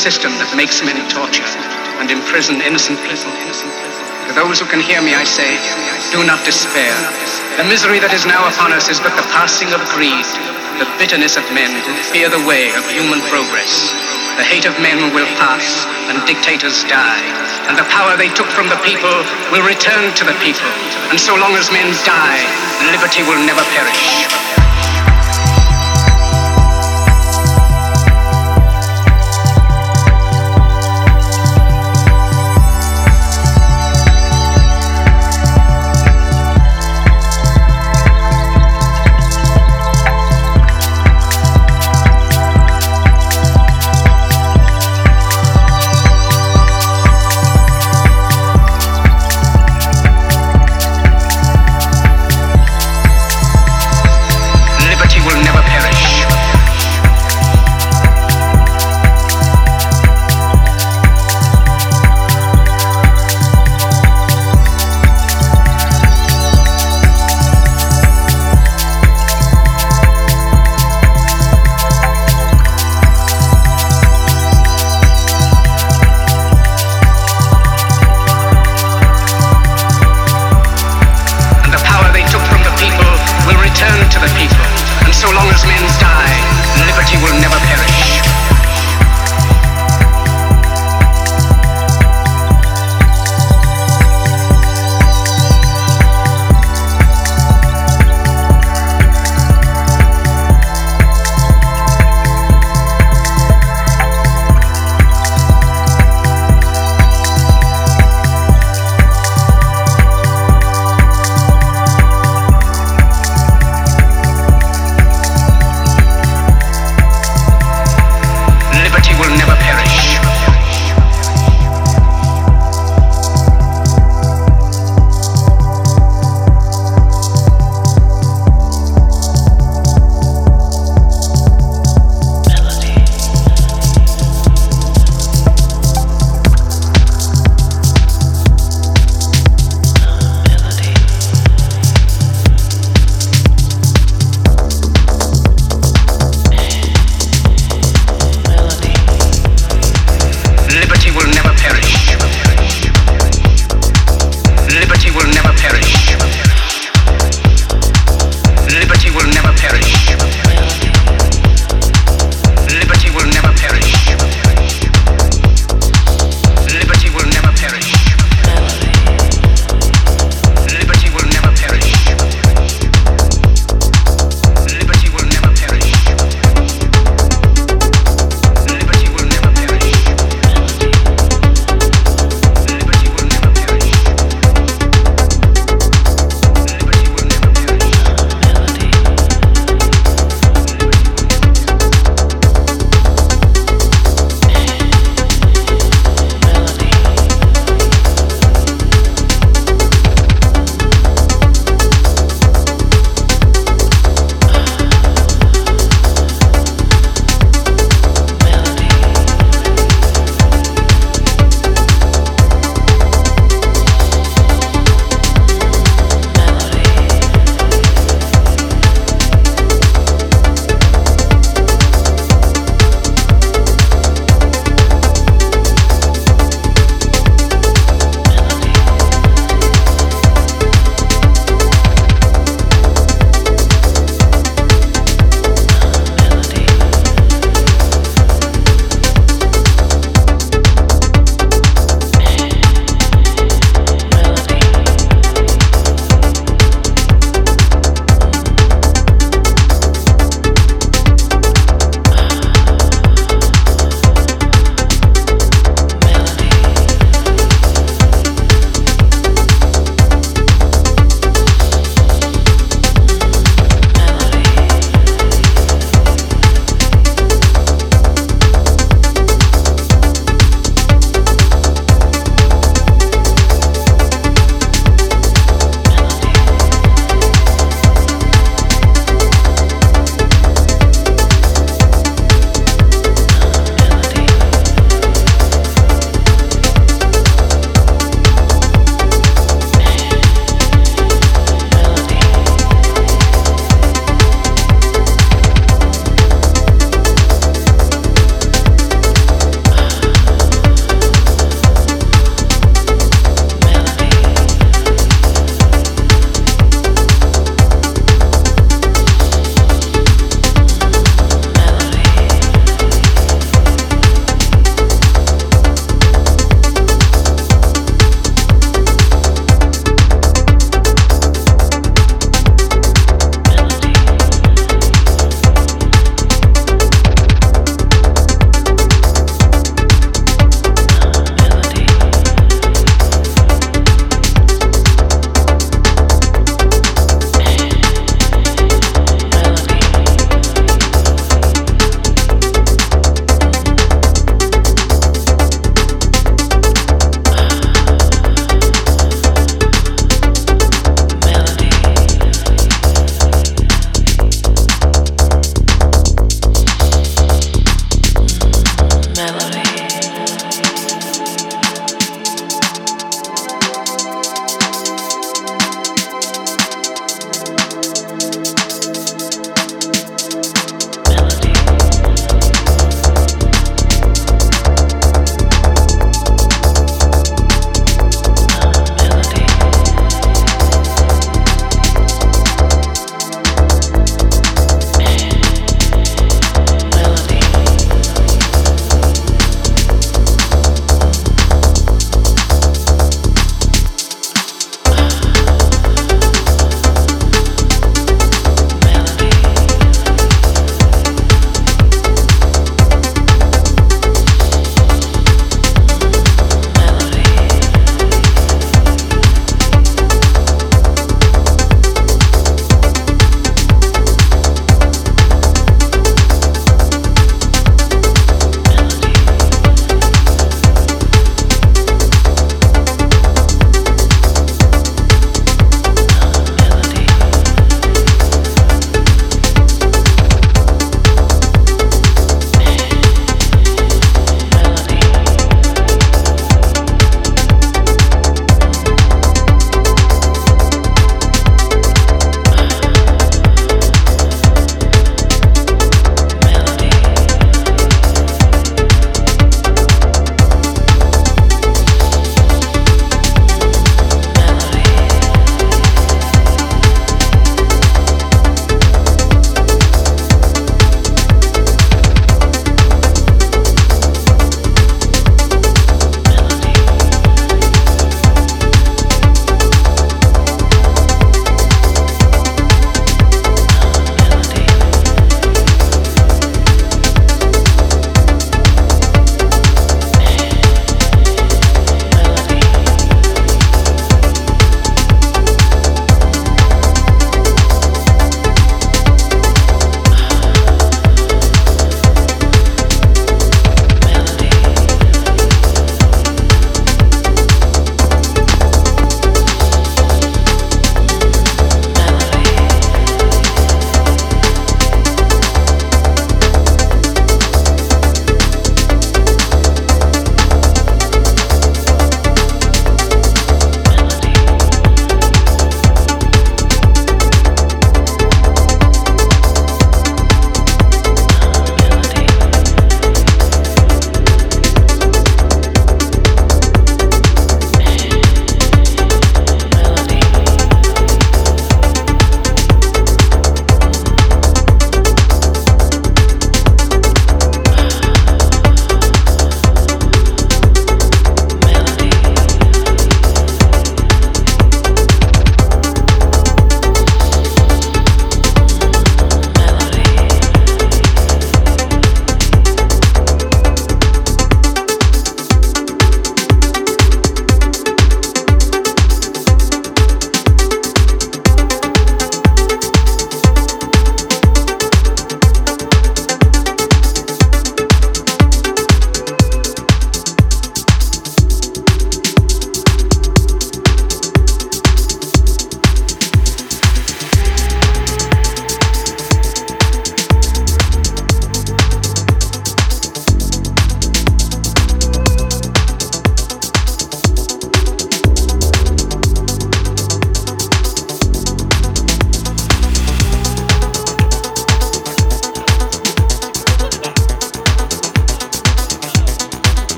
system that makes men torture and imprison innocent people. To those who can hear me, I say, do not despair. The misery that is now upon us is but the passing of greed, the bitterness of men who fear the way of human progress. The hate of men will pass and dictators die, and the power they took from the people will return to the people. And so long as men die, liberty will never perish.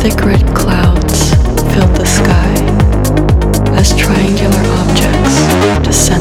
Thick red clouds filled the sky as triangular objects descended.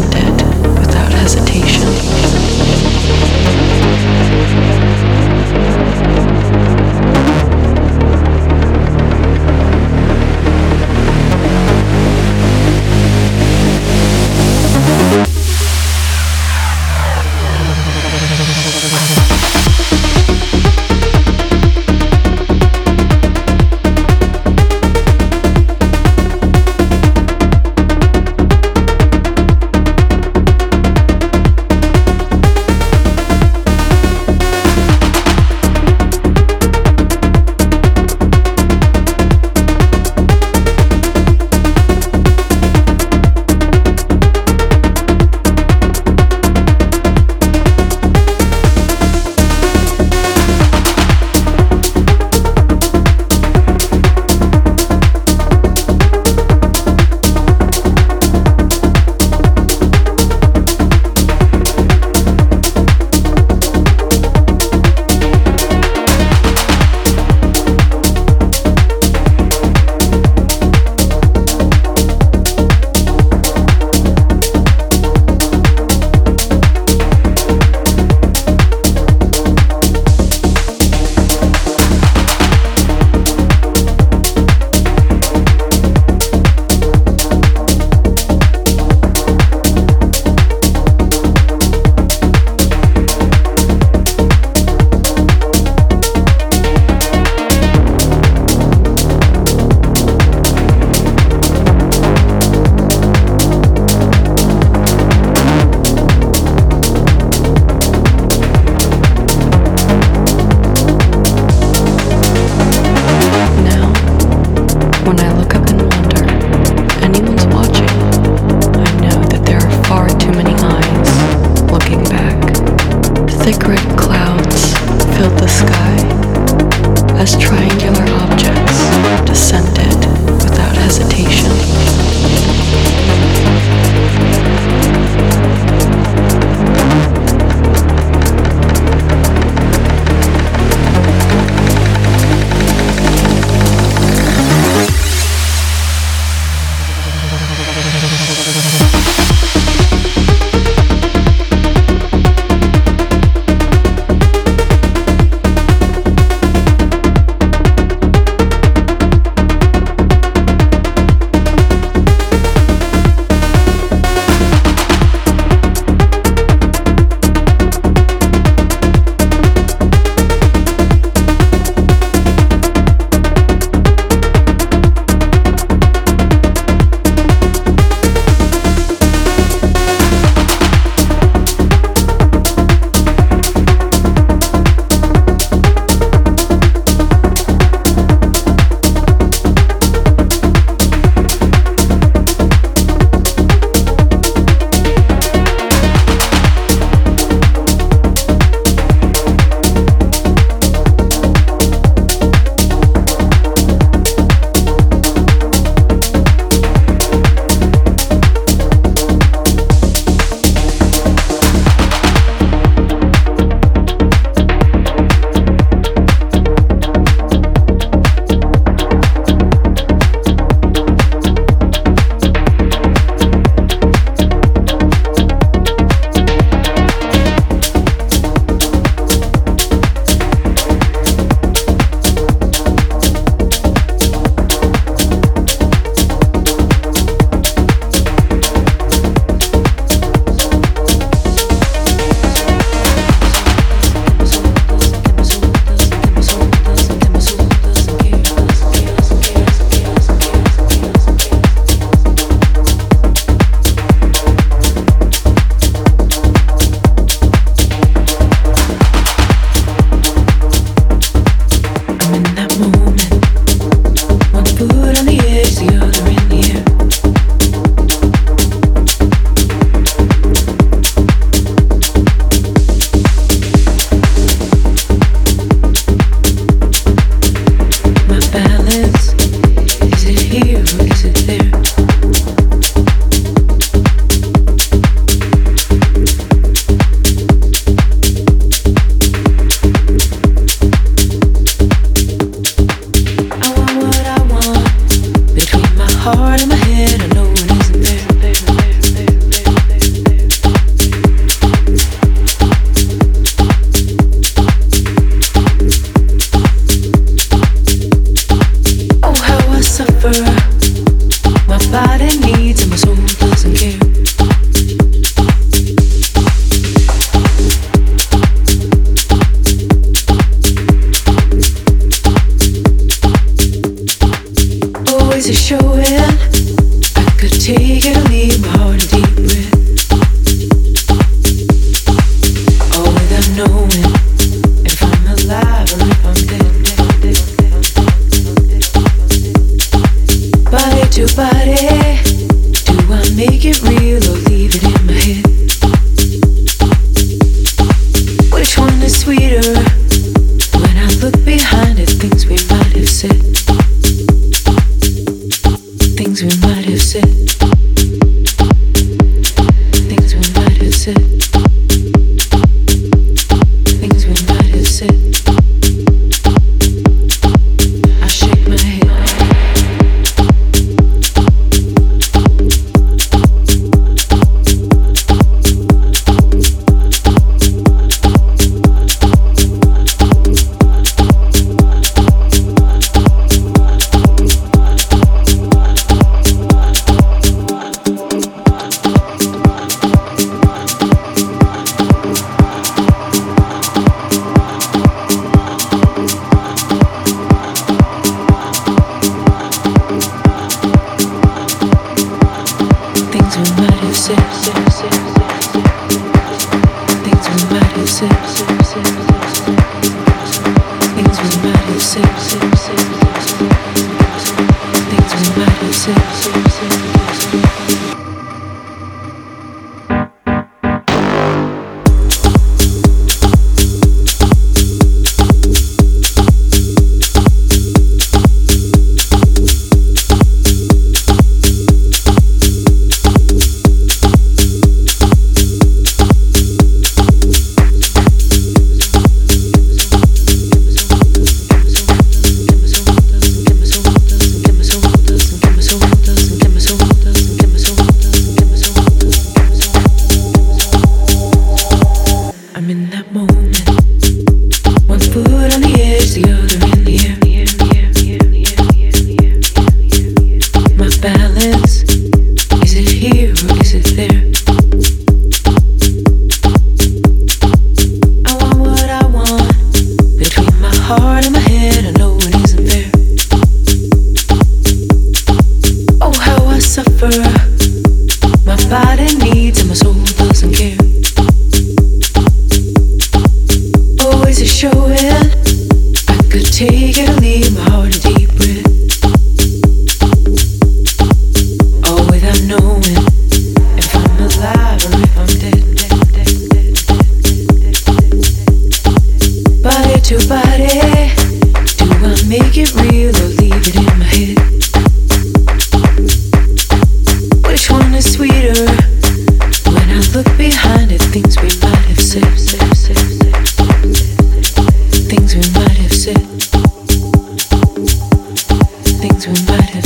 Shake my head.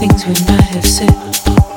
I shake my head.